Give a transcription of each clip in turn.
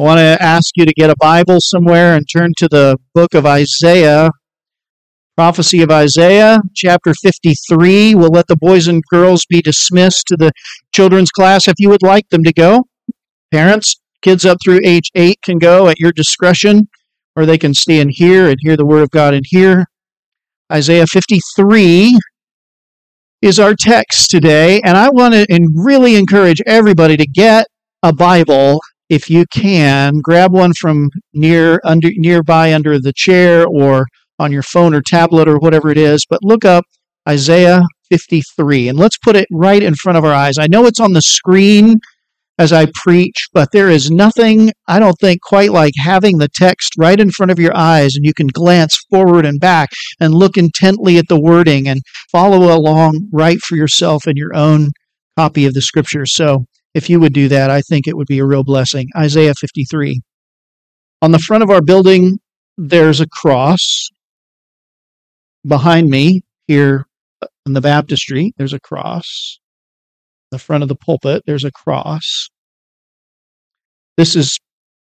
I want to ask you to get a Bible somewhere and turn to the book of Isaiah, prophecy of Isaiah, chapter 53. We'll let the boys and girls be dismissed to the children's class if you would like them to go. Parents, kids up through age 8 can go at your discretion, or they can stay in here and hear the Word of God in here. Isaiah 53 is our text today, and I want to really encourage everybody to get a Bible if you can, grab one from near under nearby under the chair or on your phone or tablet or whatever it is, but look up Isaiah 53 and let's put it right in front of our eyes. I know it's on the screen as I preach, but there is nothing, I don't think, quite like having the text right in front of your eyes and you can glance forward and back and look intently at the wording and follow along right for yourself in your own copy of the scripture. So if you would do that, I think it would be a real blessing. Isaiah 53. On the front of our building, there's a cross. Behind me, here in the baptistry, there's a cross. The front of the pulpit, there's a cross. This is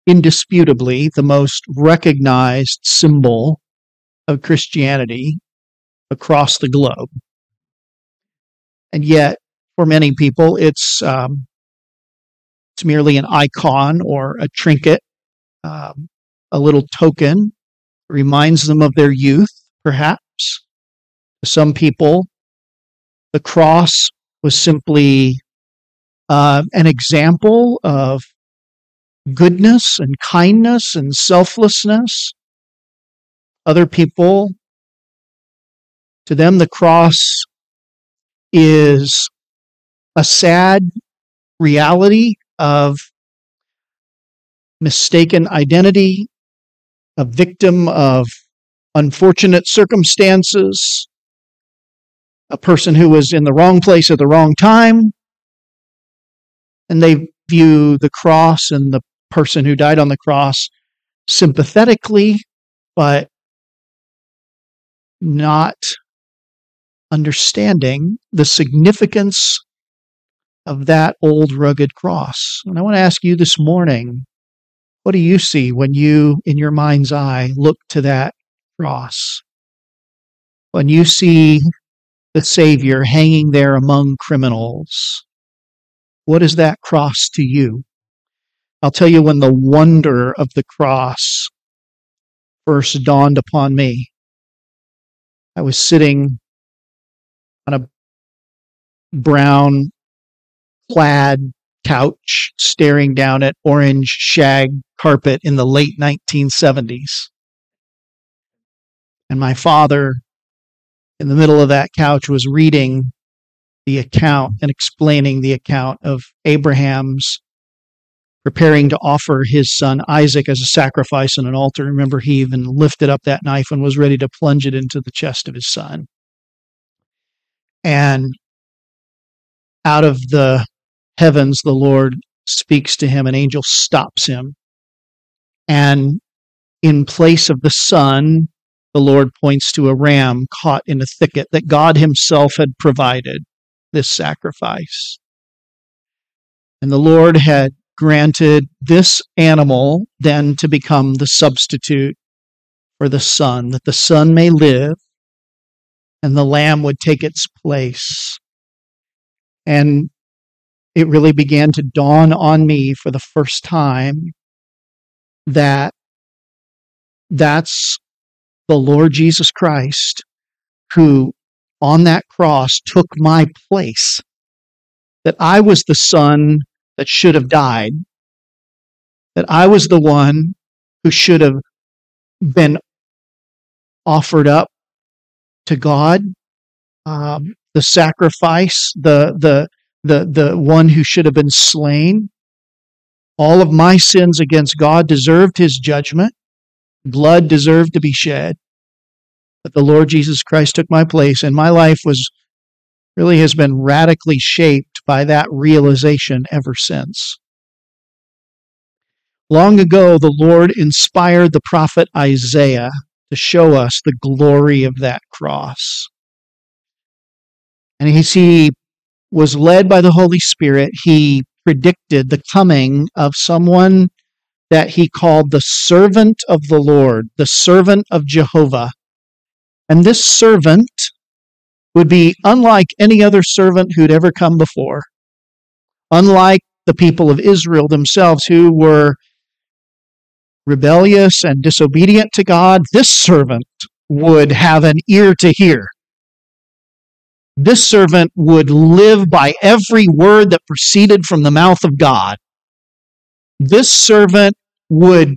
indisputably the most recognized symbol of Christianity across the globe. And yet, for many people, it's um, it's merely an icon or a trinket, um, a little token. Reminds them of their youth, perhaps. For some people, the cross was simply uh, an example of goodness and kindness and selflessness. Other people, to them, the cross is a sad reality of mistaken identity, a victim of unfortunate circumstances, a person who was in the wrong place at the wrong time, and they view the cross and the person who died on the cross sympathetically, but not understanding the significance of that old rugged cross. And I want to ask you this morning what do you see when you, in your mind's eye, look to that cross? When you see the Savior hanging there among criminals, what is that cross to you? I'll tell you when the wonder of the cross first dawned upon me. I was sitting on a brown plaid couch staring down at orange shag carpet in the late 1970s. And my father, in the middle of that couch, was reading the account and explaining the account of Abraham's preparing to offer his son Isaac as a sacrifice on an altar. Remember, he even lifted up that knife and was ready to plunge it into the chest of his son. And out of the heavens, the Lord speaks to him, an angel stops him. And in place of the son, the Lord points to a ram caught in a thicket that God Himself had provided this sacrifice. And the Lord had granted this animal then to become the substitute for the son, that the son may live and the lamb would take its place. And it really began to dawn on me for the first time that that's the Lord Jesus Christ who on that cross took my place. That I was the son that should have died. That I was the one who should have been offered up to God. Um, the sacrifice, the, the, the, the one who should have been slain. All of my sins against God deserved his judgment. Blood deserved to be shed. But the Lord Jesus Christ took my place, and my life was really has been radically shaped by that realization ever since. Long ago, the Lord inspired the prophet Isaiah to show us the glory of that cross. And he, he was led by the Holy Spirit, he predicted the coming of someone that he called the servant of the Lord, the servant of Jehovah. And this servant would be unlike any other servant who'd ever come before, unlike the people of Israel themselves who were rebellious and disobedient to God. This servant would have an ear to hear. This servant would live by every word that proceeded from the mouth of God. This servant would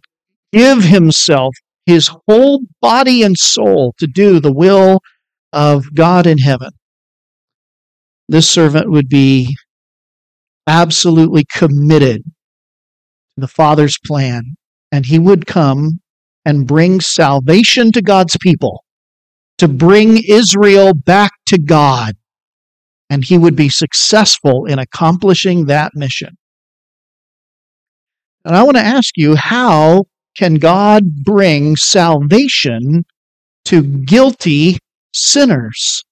give himself, his whole body and soul, to do the will of God in heaven. This servant would be absolutely committed to the Father's plan, and he would come and bring salvation to God's people, to bring Israel back to God. And he would be successful in accomplishing that mission. And I want to ask you, how can God bring salvation to guilty sinners?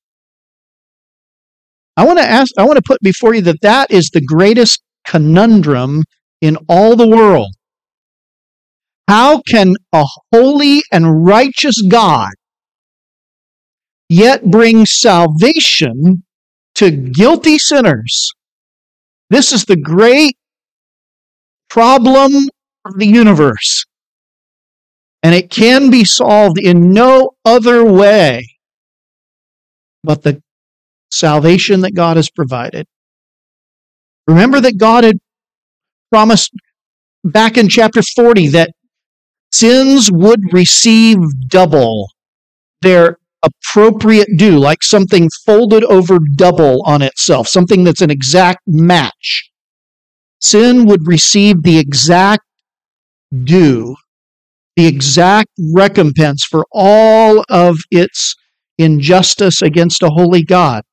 I want to ask, I want to put before you that that is the greatest conundrum in all the world. How can a holy and righteous God yet bring salvation to guilty sinners? This is the great problem of the universe. And it can be solved in no other way but the salvation that God has provided. Remember that God had promised back in chapter 40 that sins would receive double their appropriate due, like something folded over double on itself, something that's an exact match. Sin would receive the exact due, the exact recompense for all of its injustice against a holy God.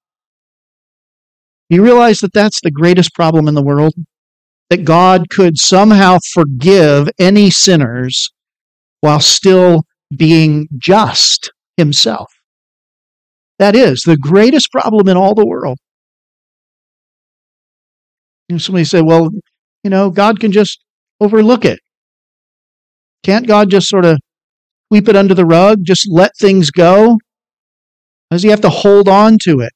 You realize that that's the greatest problem in the world? That God could somehow forgive any sinners while still being just himself. That is the greatest problem in all the world. And somebody say, well, you know, God can just overlook it. Can't God just sort of sweep it under the rug, just let things go? Does he have to hold on to it?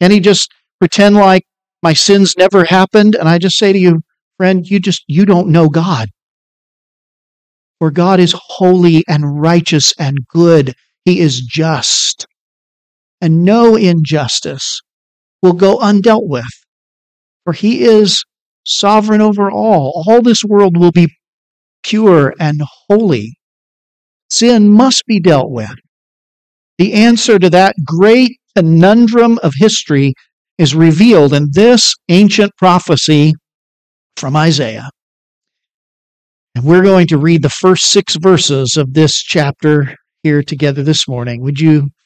Can he just pretend like my sins never happened? And I just say to you, friend, you just, you don't know God. For God is holy and righteous and good. He is just. And no injustice will go undealt with. For he is sovereign over all. All this world will be pure and holy. Sin must be dealt with. The answer to that great conundrum of history is revealed in this ancient prophecy from Isaiah. And we're going to read the first six verses of this chapter here together this morning. Would you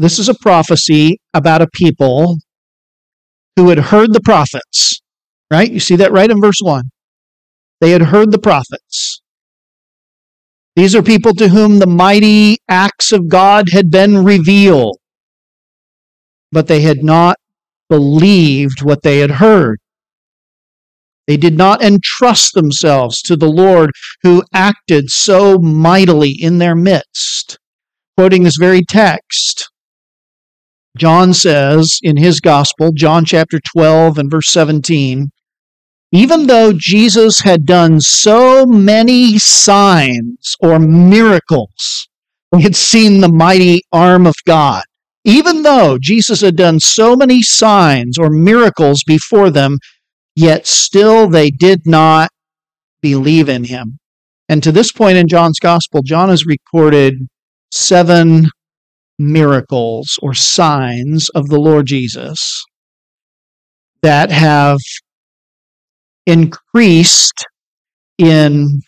This is a prophecy about a people who had heard the prophets, right? You see that right in verse 1. They had heard the prophets. These are people to whom the mighty acts of God had been revealed, but they had not believed what they had heard. They did not entrust themselves to the Lord who acted so mightily in their midst. Quoting this very text, John says in his gospel, John chapter 12 and verse 17, even though Jesus had done so many signs or miracles, we had seen the mighty arm of God. Even though Jesus had done so many signs or miracles before them, yet still they did not believe in him. And to this point in John's gospel, John has recorded seven miracles or signs of the Lord Jesus that have increased in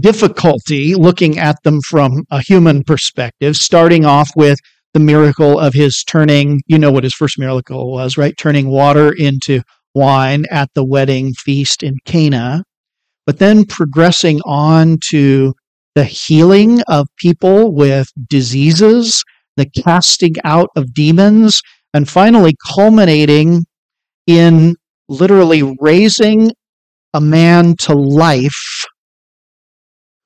difficulty looking at them from a human perspective, starting off with the miracle of his turning, you know what his first miracle was, right? Turning water into wine at the wedding feast in Cana, but then progressing on to the healing of people with diseases, the casting out of demons, and finally culminating in literally raising a man to life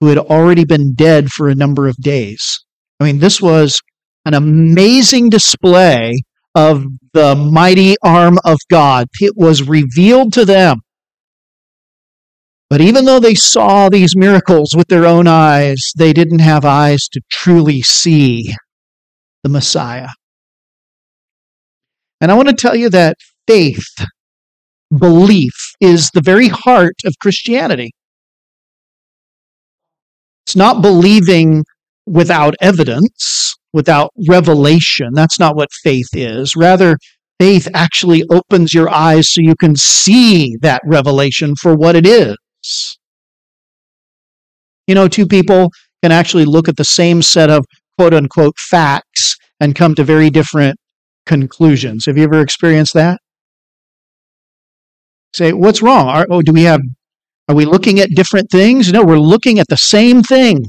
who had already been dead for a number of days. I mean, this was an amazing display of the mighty arm of God. It was revealed to them. But even though they saw these miracles with their own eyes, they didn't have eyes to truly see the Messiah. And I want to tell you that faith belief is the very heart of Christianity. It's not believing without evidence, without revelation. That's not what faith is. Rather, faith actually opens your eyes so you can see that revelation for what it is. You know, two people can actually look at the same set of quote unquote facts and come to very different conclusions. Have you ever experienced that? say, what's wrong? Are, oh, do we have, are we looking at different things? No, we're looking at the same thing.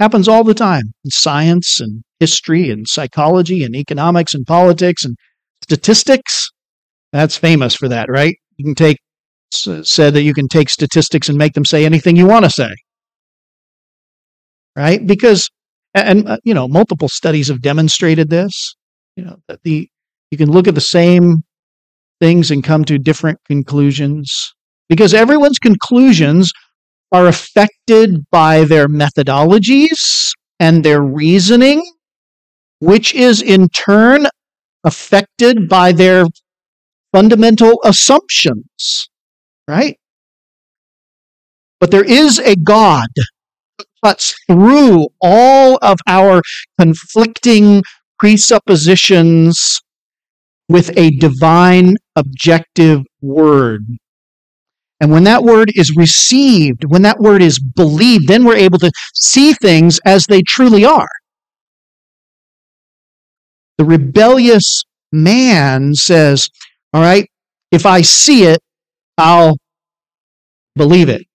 Happens all the time in science and history and psychology and economics and politics and statistics. That's famous for that, right? You can take, said that you can take statistics and make them say anything you want to say. Right? Because, and, uh, you know, multiple studies have demonstrated this. You know, that the, you can look at the same things and come to different conclusions because everyone's conclusions are affected by their methodologies and their reasoning, which is in turn affected by their fundamental assumptions, right? But there is a God cuts through all of our conflicting presuppositions with a divine objective word. And when that word is received, when that word is believed, then we're able to see things as they truly are. The rebellious man says, All right, if I see it, I'll believe it.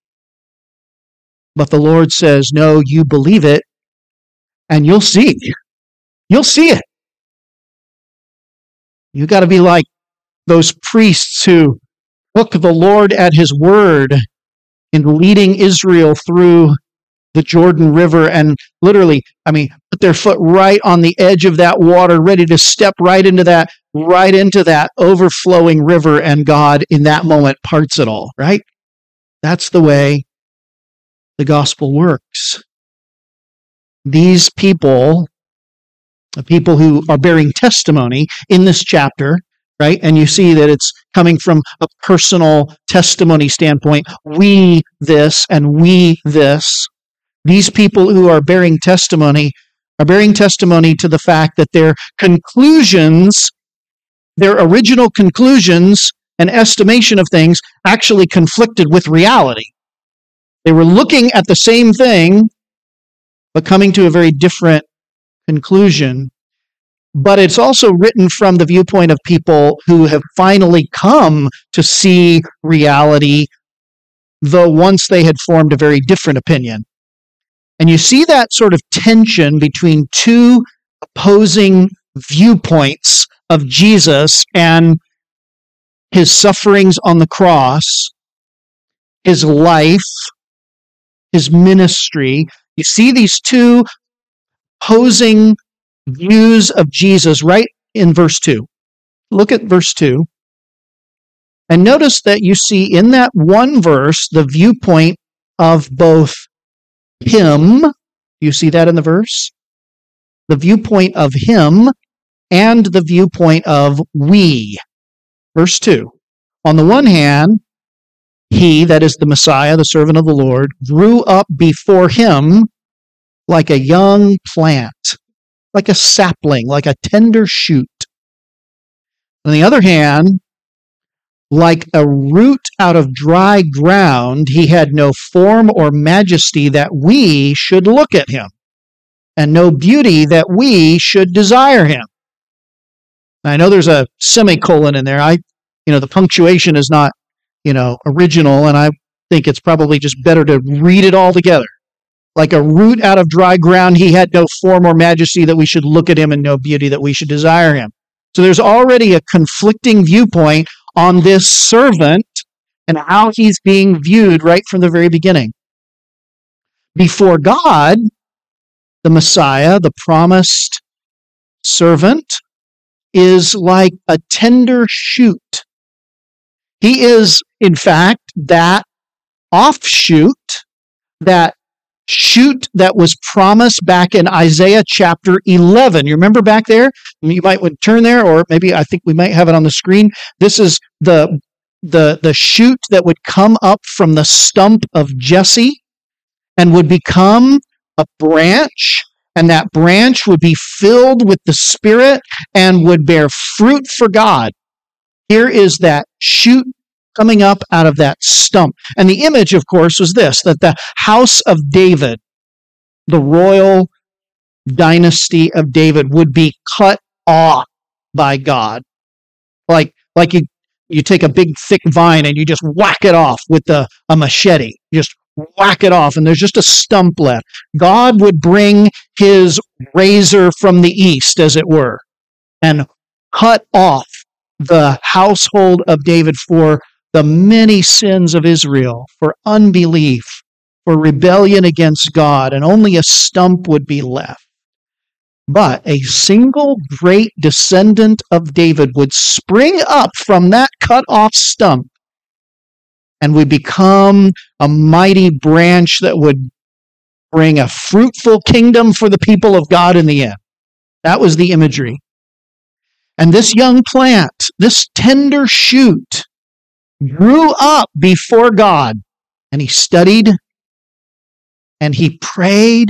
But the Lord says, No, you believe it, and you'll see. You'll see it. You got to be like those priests who took the Lord at his word in leading Israel through the Jordan River and literally, I mean, put their foot right on the edge of that water, ready to step right into that, right into that overflowing river, and God in that moment parts it all, right? That's the way the gospel works. These people the people who are bearing testimony in this chapter, right? And you see that it's coming from a personal testimony standpoint. We this and we this. These people who are bearing testimony are bearing testimony to the fact that their conclusions, their original conclusions and estimation of things actually conflicted with reality. They were looking at the same thing, but coming to a very different conclusion. But it's also written from the viewpoint of people who have finally come to see reality, though once they had formed a very different opinion And you see that sort of tension between two opposing viewpoints of Jesus and his sufferings on the cross, his life, his ministry. You see these two opposing views of Jesus right in verse 2. Look at verse 2. And notice that you see in that one verse the viewpoint of both him. You see that in the verse? The viewpoint of him and the viewpoint of we. Verse 2. On the one hand, he, that is the Messiah, the servant of the Lord, grew up before him like a young plant, like a sapling, like a tender shoot. On the other hand, like a root out of dry ground, he had no form or majesty that we should look at him, and no beauty that we should desire him. I know there's a semicolon in there. I, you know, the punctuation is not, you know, original, and I think it's probably just better to read it all together. Like a root out of dry ground, he had no form or majesty that we should look at him, and no beauty that we should desire him. So there's already a conflicting viewpoint on this servant and how he's being viewed right from the very beginning. Before God, the Messiah, the promised servant, is like a tender shoot. He is, in fact, that offshoot, that shoot that was promised back in Isaiah chapter 11. You remember back there? You might want to turn there, or maybe I think we might have it on the screen. This is the the the shoot that would come up from the stump of Jesse and would become a branch and that branch would be filled with the spirit and would bear fruit for God. Here is that shoot coming up out of that stump. And the image, of course, was this that the house of David, the royal dynasty of David, would be cut off by God. Like, like you, you take a big thick vine and you just whack it off with the, a machete. Just whack it off, and there's just a stump left. God would bring his razor from the east, as it were, and cut off the household of David for the many sins of Israel, for unbelief, for rebellion against God, and only a stump would be left. But a single great descendant of David would spring up from that cut off stump and would become a mighty branch that would bring a fruitful kingdom for the people of God in the end. That was the imagery. And this young plant, this tender shoot, grew up before God and he studied and he prayed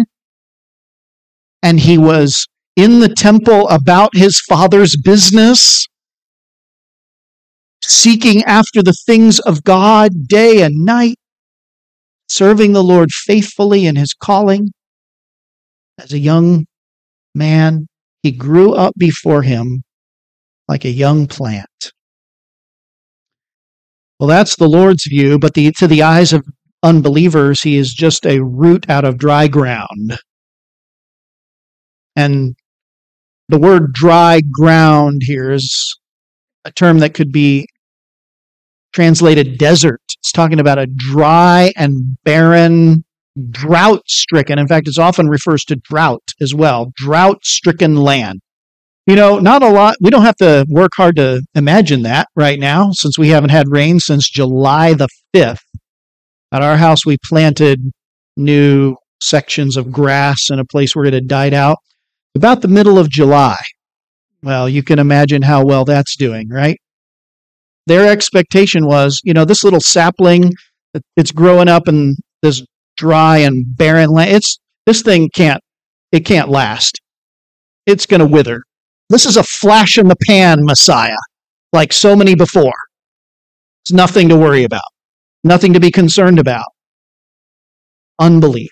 and he was in the temple about his father's business, seeking after the things of God day and night, serving the Lord faithfully in his calling. As a young man, he grew up before him like a young plant. Well, that's the Lord's view, but the, to the eyes of unbelievers, he is just a root out of dry ground. And the word dry ground here is a term that could be translated desert. It's talking about a dry and barren, drought stricken. In fact, it often refers to drought as well, drought stricken land. You know, not a lot. We don't have to work hard to imagine that right now since we haven't had rain since July the 5th. At our house, we planted new sections of grass in a place where it had died out about the middle of July. Well, you can imagine how well that's doing, right? Their expectation was, you know, this little sapling, it's growing up in this dry and barren land. It's this thing can't it can't last. It's going to wither. This is a flash in the pan Messiah, like so many before. It's nothing to worry about, nothing to be concerned about. Unbelief.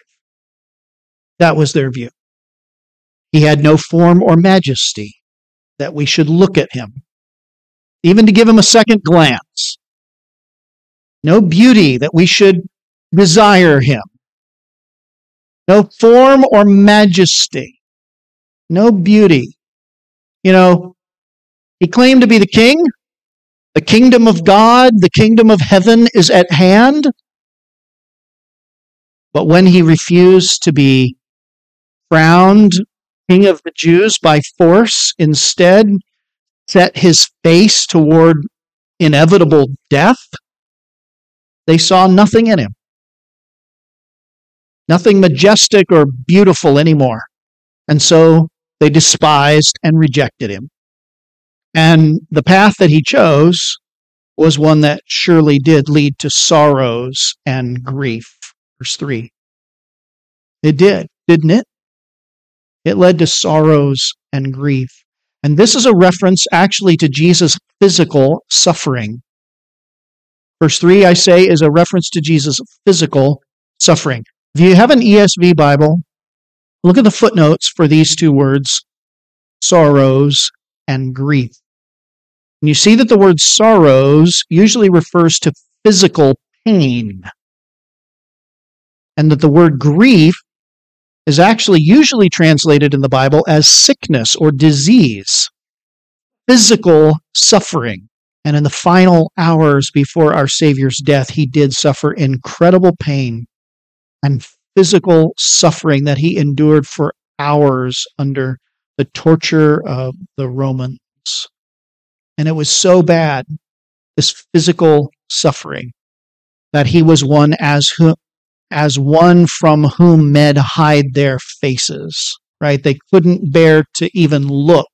That was their view. He had no form or majesty that we should look at him, even to give him a second glance. No beauty that we should desire him. no form or majesty, no beauty. You know, he claimed to be the king. The kingdom of God, the kingdom of heaven is at hand. But when he refused to be crowned king of the Jews by force, instead set his face toward inevitable death, they saw nothing in him. Nothing majestic or beautiful anymore. And so they despised and rejected him. And the path that he chose was one that surely did lead to sorrows and grief. Verse 3. It did, didn't it? It led to sorrows and grief. And this is a reference actually to Jesus' physical suffering. Verse 3, I say, is a reference to Jesus' physical suffering. If you have an ESV Bible, look at the footnotes for these two words sorrows and grief. And you see that the word sorrows usually refers to physical pain, and that the word grief is actually usually translated in the Bible as sickness or disease, physical suffering. And in the final hours before our Savior's death, he did suffer incredible pain and physical suffering that he endured for hours under the torture of the Romans. And it was so bad, this physical suffering, that he was one as whom, as one from whom men hide their faces, right? They couldn't bear to even look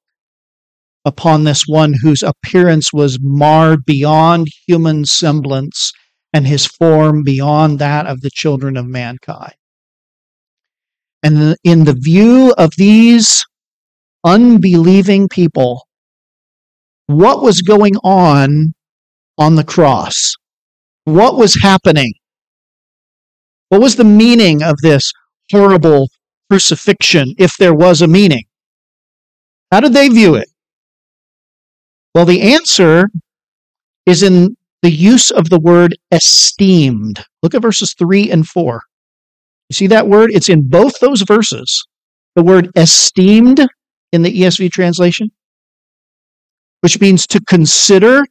upon this one whose appearance was marred beyond human semblance and his form beyond that of the children of mankind. And in the view of these unbelieving people, what was going on on the cross? What was happening? What was the meaning of this horrible crucifixion, if there was a meaning? How did they view it? Well, the answer is in the use of the word esteemed. Look at verses 3 and 4. You see that word? It's in both those verses. The word esteemed in the ESV translation, which means to consider,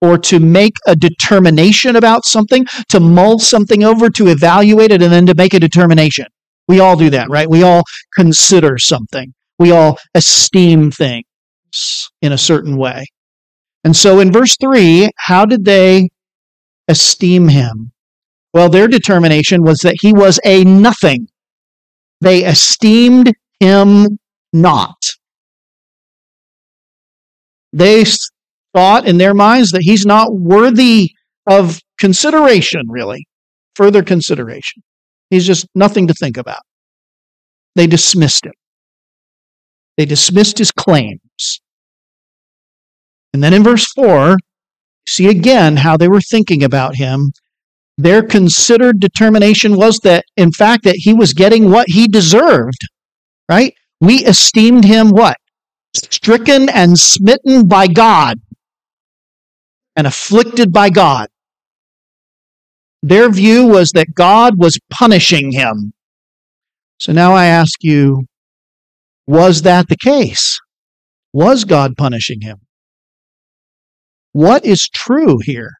or to make a determination about something, to mull something over, to evaluate it, and then to make a determination. We all do that, right? We all consider something. We all esteem things in a certain way. And so in verse 3, how did they esteem him? Well, their determination was that he was a nothing. They esteemed him not. They thought in their minds that he's not worthy of consideration, really, further consideration. He's just nothing to think about. They dismissed him. They dismissed his claims. And then in verse 4, see again how they were thinking about him. Their considered determination was that, in fact, that he was getting what he deserved, right? We esteemed him what? Stricken and smitten by God and afflicted by God. Their view was that God was punishing him. So now I ask you, was that the case? Was God punishing him? What is true here?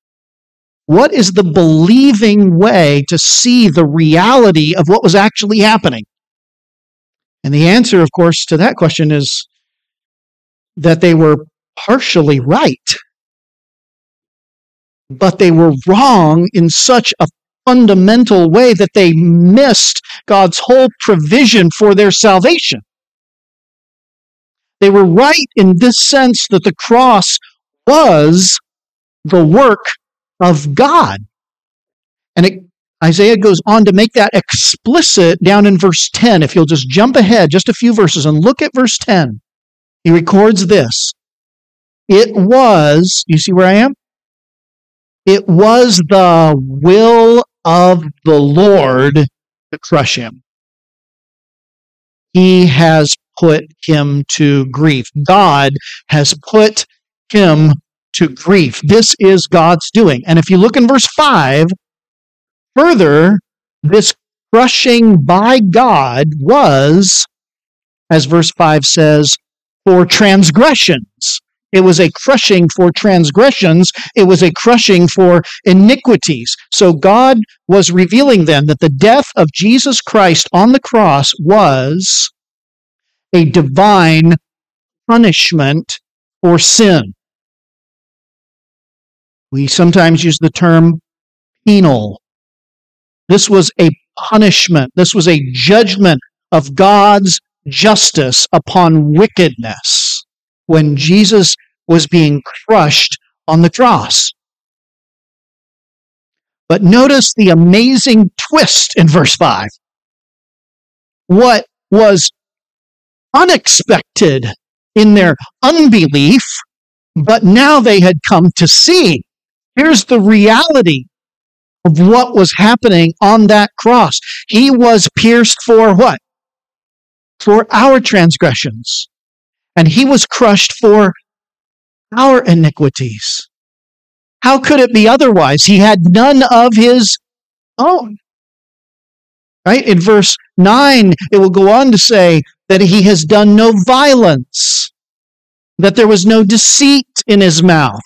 What is the believing way to see the reality of what was actually happening? And the answer, of course, to that question is that they were partially right but they were wrong in such a fundamental way that they missed God's whole provision for their salvation. They were right in this sense that the cross was the work of God. And it, Isaiah goes on to make that explicit down in verse 10. If you'll just jump ahead just a few verses and look at verse 10, he records this. It was, you see where I am? It was the will of the Lord to crush him. He has put him to grief. God has put him to grief. This is God's doing. And if you look in verse 5, further, this crushing by God was, as verse 5 says, for transgressions. It was a crushing for transgressions. It was a crushing for iniquities. So God was revealing then that the death of Jesus Christ on the cross was a divine punishment for sin. We sometimes use the term penal. This was a punishment. This was a judgment of God's justice upon wickedness when Jesus was being crushed on the cross. But notice the amazing twist in verse 5. What was unexpected in their unbelief, but now they had come to see. Here's the reality of what was happening on that cross. He was pierced for what? For our transgressions. And he was crushed for our iniquities. How could it be otherwise? He had none of his own. Right? In verse 9, it will go on to say that he has done no violence, that there was no deceit in his mouth.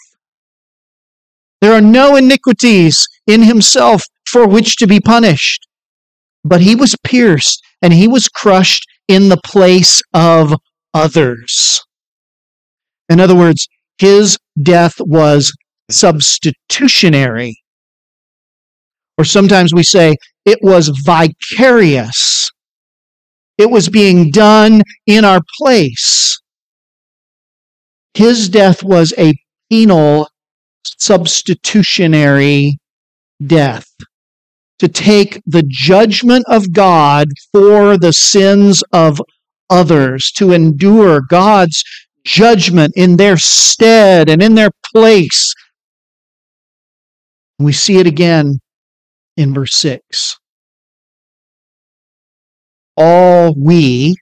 There are no iniquities in himself for which to be punished. But he was pierced and he was crushed in the place of others. In other words, his death was substitutionary. Or sometimes we say it was vicarious. It was being done in our place. His death was a penal, substitutionary death. To take the judgment of God for the sins of others, to endure God's judgment in their stead and in their place. We see it again in verse 6. All we,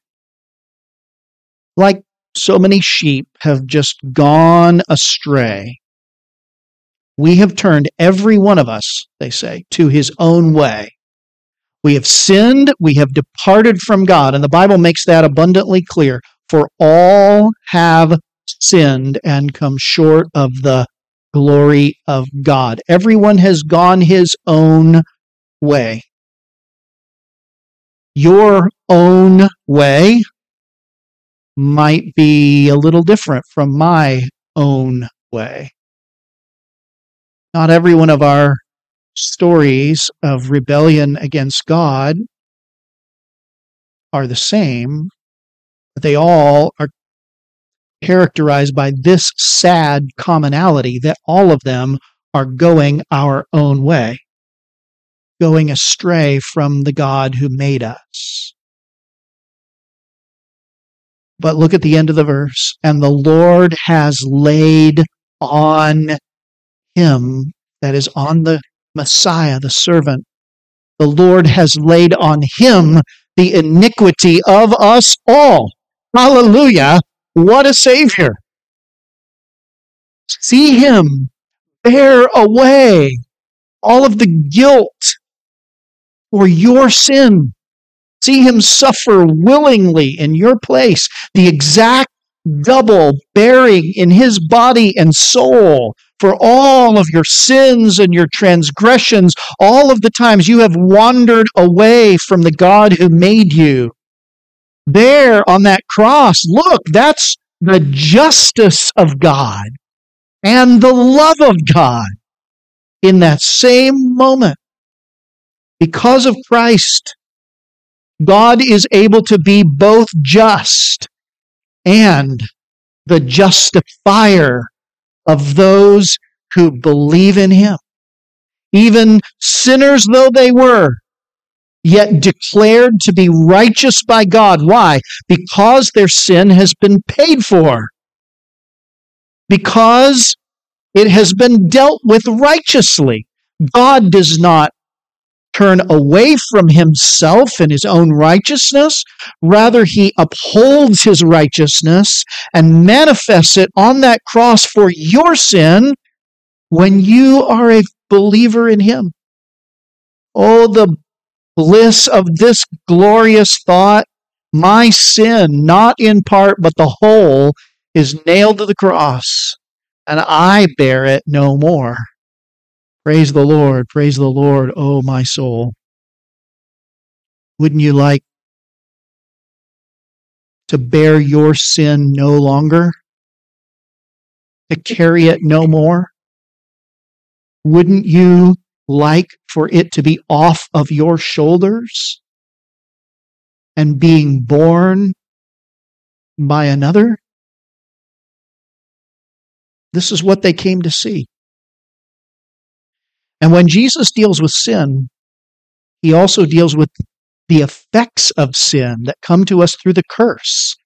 like so many sheep, have just gone astray. We have turned every one of us, they say, to his own way. We have sinned, we have departed from God, and the Bible makes that abundantly clear. For all have sinned and come short of the glory of God. Everyone has gone his own way. Your own way might be a little different from my own way. Not every one of our stories of rebellion against God are the same, but they all are characterized by this sad commonality that all of them are going our own way, going astray from the God who made us. But look at the end of the verse. And the Lord has laid on him, that is, on the Messiah, the servant, the Lord has laid on him the iniquity of us all. Hallelujah. What a Savior. See Him bear away all of the guilt for your sin. See Him suffer willingly in your place, the exact double bearing in His body and soul for all of your sins and your transgressions, all of the times you have wandered away from the God who made you there on that cross, look, that's the justice of God and the love of God in that same moment. Because of Christ, God is able to be both just and the justifier of those who believe in Him. Even sinners though they were, yet declared to be righteous by God. Why? Because their sin has been paid for. Because it has been dealt with righteously. God does not turn away from himself and his own righteousness. Rather, he upholds his righteousness and manifests it on that cross for your sin when you are a believer in him. Oh, the bliss of this glorious thought my sin, not in part, but the whole, is nailed to the cross, and I bear it no more. Praise the Lord, praise the Lord, O oh my soul. Wouldn't you like to bear your sin no longer? To carry it no more? Wouldn't you like for it to be off of your shoulders and being borne by another? This is what they came to see. And when Jesus deals with sin, he also deals with the effects of sin that come to us through the curse.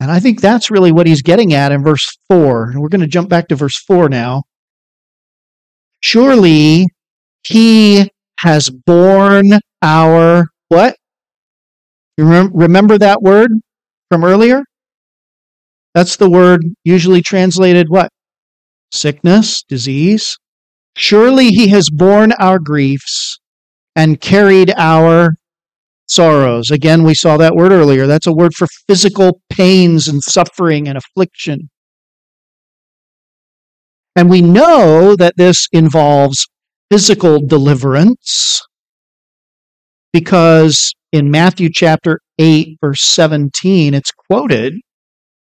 And I think that's really what he's getting at in verse 4. And we're going to jump back to verse 4 now. Surely he has borne our what? You remember that word from earlier? That's the word usually translated what? Sickness, disease. Surely he has borne our griefs and carried our sorrows. Again, we saw that word earlier. That's a word for physical pains and suffering and affliction. And we know that this involves physical deliverance because in Matthew chapter 8, verse 17, it's quoted.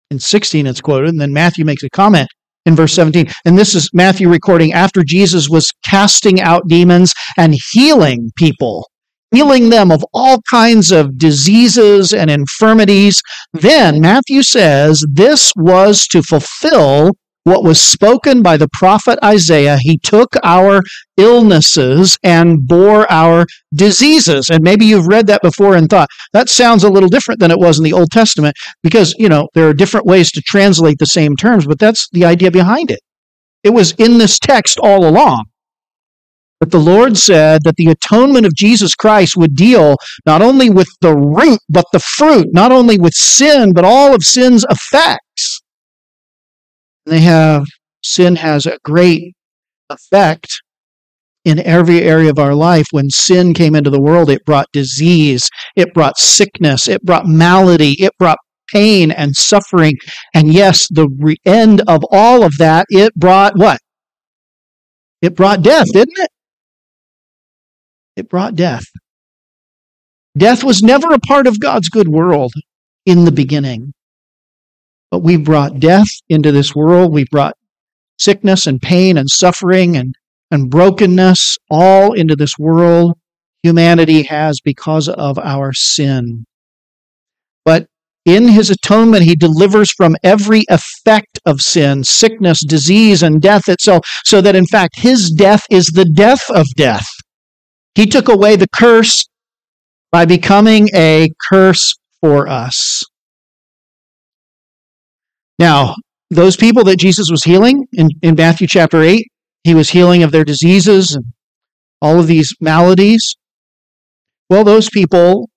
In 16, it's quoted, and then Matthew makes a comment in verse 17. And this is Matthew recording after Jesus was casting out demons and healing people, healing them of all kinds of diseases and infirmities. Then Matthew says this was to fulfill what was spoken by the prophet Isaiah. He took our illnesses and bore our diseases. And maybe you've read that before and thought, that sounds a little different than it was in the Old Testament because, you know, there are different ways to translate the same terms, but that's the idea behind it. It was in this text all along. But the Lord said that the atonement of Jesus Christ would deal not only with the root, but the fruit, not only with sin, but all of sin's effects. They have sin has a great effect in every area of our life. When sin came into the world, it brought disease, it brought sickness, it brought malady, it brought pain and suffering. And yes, the re- end of all of that, it brought what? It brought death, didn't it? It brought death. Death was never a part of God's good world in the beginning. But we've brought death into this world. We've brought sickness and pain and suffering and, and brokenness all into this world. Humanity has because of our sin. But in his atonement, he delivers from every effect of sin, sickness, disease, and death itself, so that in fact his death is the death of death. He took away the curse by becoming a curse for us. Now, those people that Jesus was healing in, in Matthew chapter 8, he was healing of their diseases and all of these maladies. Well, those people,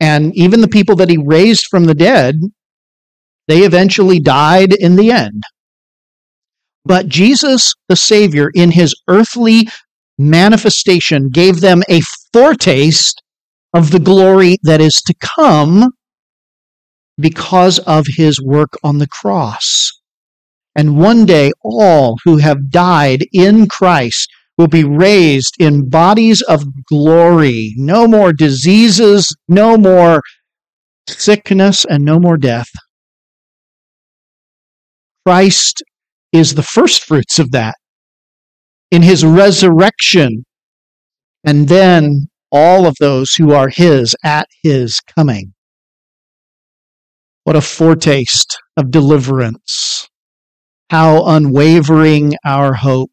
and even the people that he raised from the dead, they eventually died in the end. But Jesus, the Savior, in his earthly manifestation, gave them a foretaste of the glory that is to come because of his work on the cross. And one day, all who have died in Christ will be raised in bodies of glory. No more diseases, no more sickness, and no more death. Christ is the first fruits of that in his resurrection, and then all of those who are his at his coming. What a foretaste of deliverance. How unwavering our hope.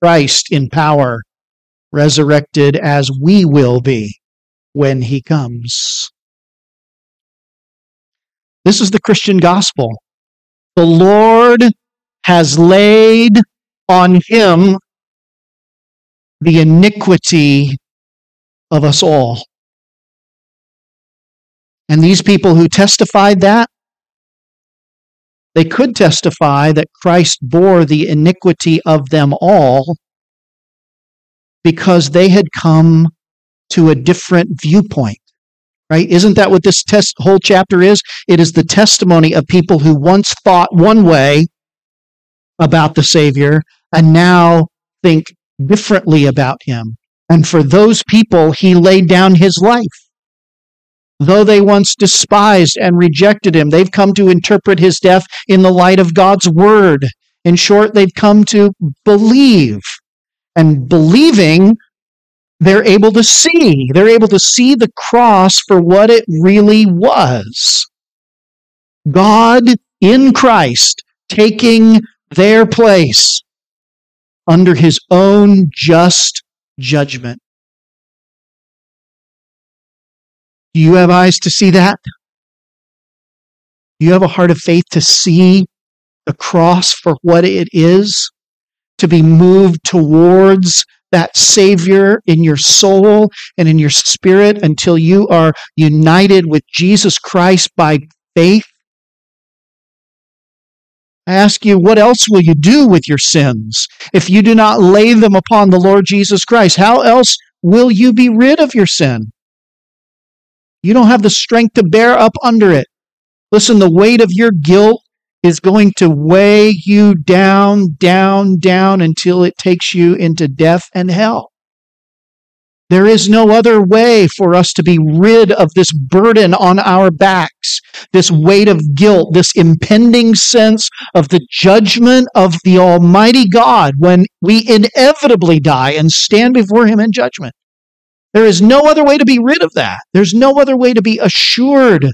Christ in power, resurrected as we will be when he comes. This is the Christian gospel. The Lord has laid on him the iniquity of us all. And these people who testified that, they could testify that Christ bore the iniquity of them all because they had come to a different viewpoint. Right? Isn't that what this test, whole chapter is? It is the testimony of people who once thought one way about the Savior and now think differently about him. And for those people, he laid down his life. Though they once despised and rejected him, they've come to interpret his death in the light of God's word. In short, they've come to believe. And believing, they're able to see. They're able to see the cross for what it really was. God in Christ taking their place under his own just judgment. Do you have eyes to see that? Do you have a heart of faith to see the cross for what it is? To be moved towards that Savior in your soul and in your spirit until you are united with Jesus Christ by faith? I ask you, what else will you do with your sins if you do not lay them upon the Lord Jesus Christ? How else will you be rid of your sin? You don't have the strength to bear up under it. Listen, the weight of your guilt is going to weigh you down, down, down until it takes you into death and hell. There is no other way for us to be rid of this burden on our backs, this weight of guilt, this impending sense of the judgment of the Almighty God when we inevitably die and stand before Him in judgment. There is no other way to be rid of that. There's no other way to be assured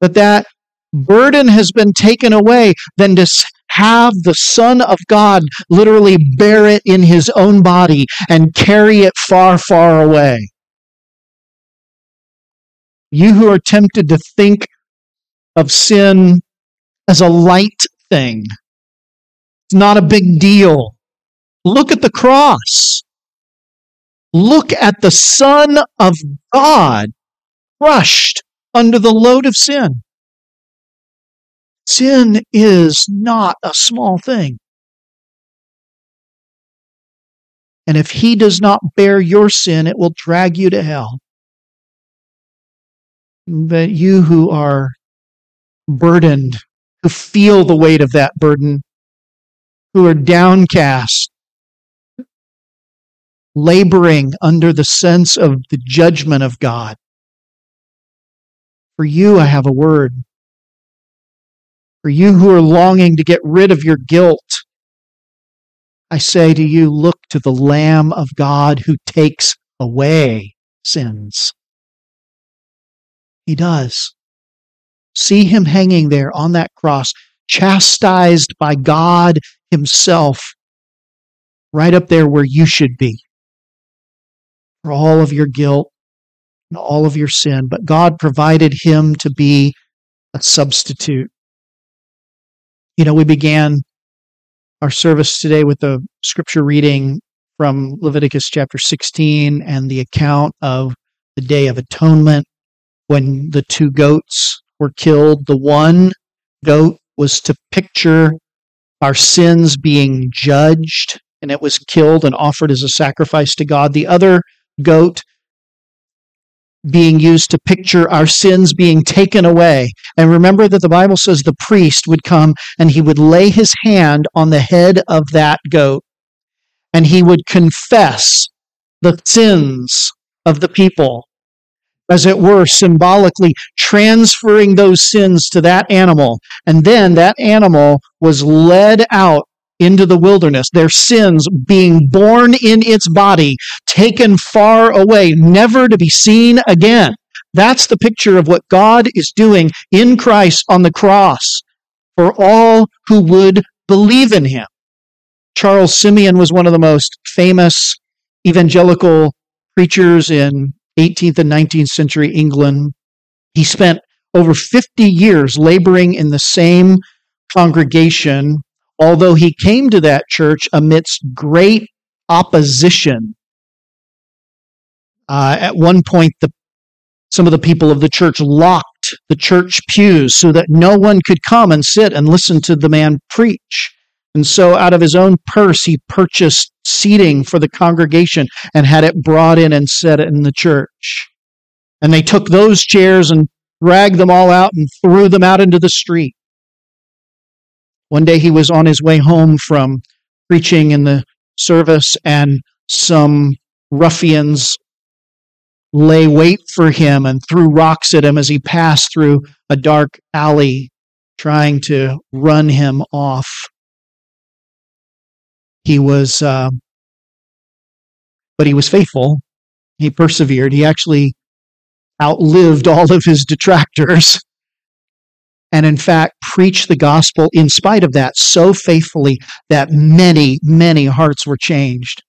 that that burden has been taken away than to have the Son of God literally bear it in his own body and carry it far, far away. You who are tempted to think of sin as a light thing, it's not a big deal. Look at the cross. Look at the Son of God crushed under the load of sin. Sin is not a small thing. And if he does not bear your sin, it will drag you to hell. But you who are burdened, who feel the weight of that burden, who are downcast, laboring under the sense of the judgment of God, for you I have a word. For you who are longing to get rid of your guilt, I say to you, look to the Lamb of God who takes away sins. He does. See him hanging there on that cross, chastised by God Himself, right up there where you should be for all of your guilt and all of your sin. But God provided Him to be a substitute. You know, we began our service today with the scripture reading from Leviticus chapter 16 and the account of the Day of Atonement when the two goats were killed. The one goat was to picture our sins being judged, and it was killed and offered as a sacrifice to God. The other goat being used to picture our sins being taken away. And remember that the Bible says the priest would come and he would lay his hand on the head of that goat and he would confess the sins of the people, as it were, symbolically transferring those sins to that animal. And then that animal was led out into the wilderness, their sins being borne in its body, taken far away, never to be seen again. That's the picture of what God is doing in Christ on the cross for all who would believe in him. Charles Simeon was one of the most famous evangelical preachers in 18th and 19th century England. He spent over 50 years laboring in the same congregation although he came to that church amidst great opposition. Uh, at one point, the, some of the people of the church locked the church pews so that no one could come and sit and listen to the man preach. And so, out of his own purse, he purchased seating for the congregation and had it brought in and set it in the church. And they took those chairs and dragged them all out and threw them out into the street. One day he was on his way home from preaching in the service, and some ruffians lay wait for him and threw rocks at him as he passed through a dark alley, trying to run him off. He was, uh, but he was faithful. He persevered. He actually outlived all of his detractors. And in fact, preached the gospel in spite of that so faithfully that many, many hearts were changed.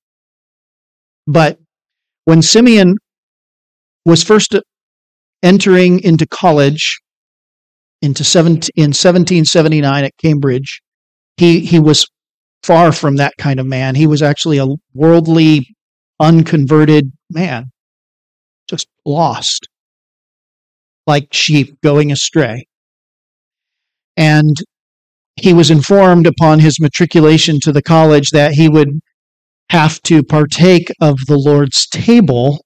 But when Simeon was first entering into college into 17, in 1779 at Cambridge, he, he was far from that kind of man. He was actually a worldly, unconverted man, just lost, like sheep going astray. And he was informed upon his matriculation to the college that he would have to partake of the Lord's table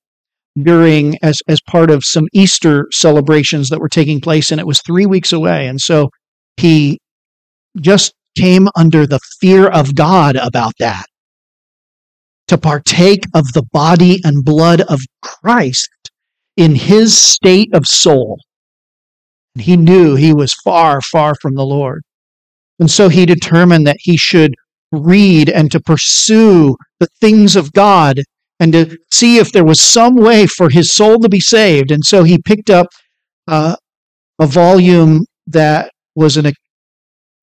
during as as part of some Easter celebrations that were taking place and it was 3 weeks away. And so he just came under the fear of God about that. To partake of the body and blood of Christ in his state of soul and he knew he was far far from the Lord and so he determined that he should read and to pursue the things of God and to see if there was some way for his soul to be saved. And so he picked up uh, a volume that was an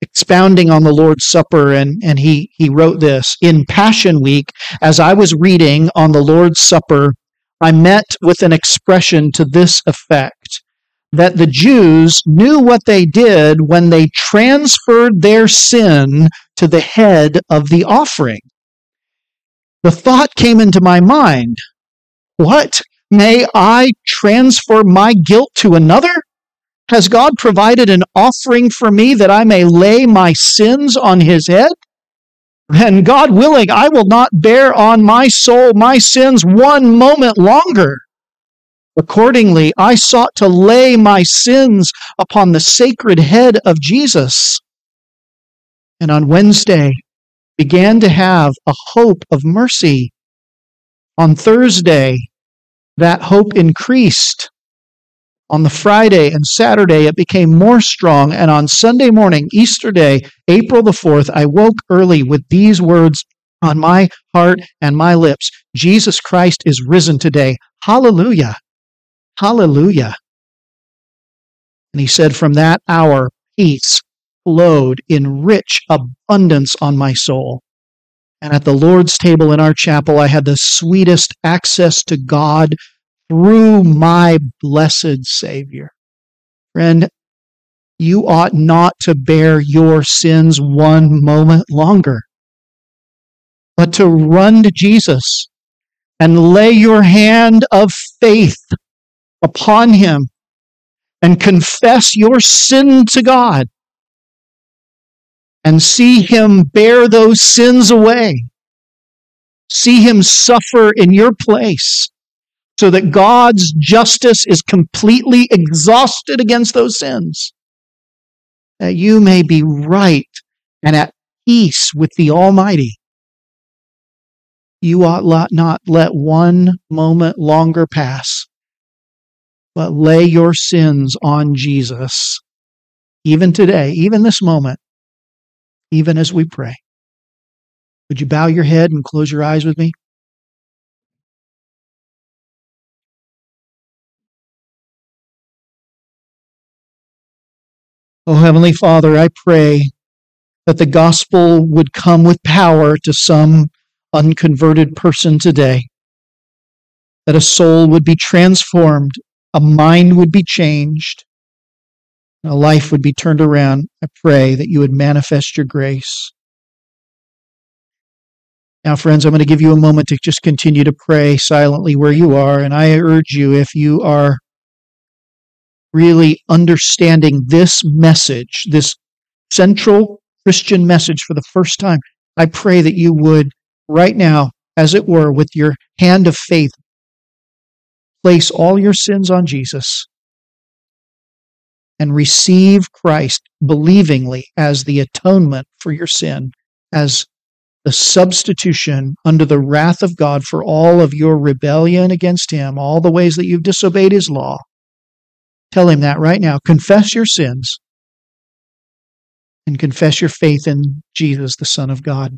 expounding on the Lord's Supper, and, and he, he wrote this In Passion Week, as I was reading on the Lord's Supper, I met with an expression to this effect that the Jews knew what they did when they transferred their sin to the head of the offering the thought came into my mind what? May I transfer my guilt to another? Has God provided an offering for me that I may lay my sins on his head? And God willing, I will not bear on my soul my sins one moment longer. Accordingly, I sought to lay my sins upon the sacred head of Jesus. And on Wednesday, began to have a hope of mercy. On Thursday, that hope increased. On the Friday and Saturday, it became more strong. And on Sunday morning, Easter Day, April the 4th, I woke early with these words on my heart and my lips Jesus Christ is risen today. Hallelujah. Hallelujah. And he said, From that hour, peace flowed in rich abundance on my soul. And at the Lord's table in our chapel, I had the sweetest access to God through my blessed Savior. Friend, you ought not to bear your sins one moment longer, but to run to Jesus and lay your hand of faith upon Him and confess your sin to God and see him bear those sins away. See him suffer in your place so that God's justice is completely exhausted against those sins. That you may be right and at peace with the Almighty. You ought not let one moment longer pass, but lay your sins on Jesus, even today, even this moment even as we pray. Would you bow your head and close your eyes with me? Oh, Heavenly Father, I pray that the gospel would come with power to some unconverted person today, that a soul would be transformed, a mind would be changed, a life would be turned around. I pray that you would manifest your grace. Now, friends, I'm going to give you a moment to just continue to pray silently where you are. And I urge you, if you are really understanding this message, this central Christian message for the first time, I pray that you would, right now, as it were, with your hand of faith, place all your sins on Jesus and receive Christ believingly as the atonement for your sin, as the substitution under the wrath of God for all of your rebellion against Him, all the ways that you've disobeyed His law. Tell Him that right now. Confess your sins and confess your faith in Jesus, the Son of God.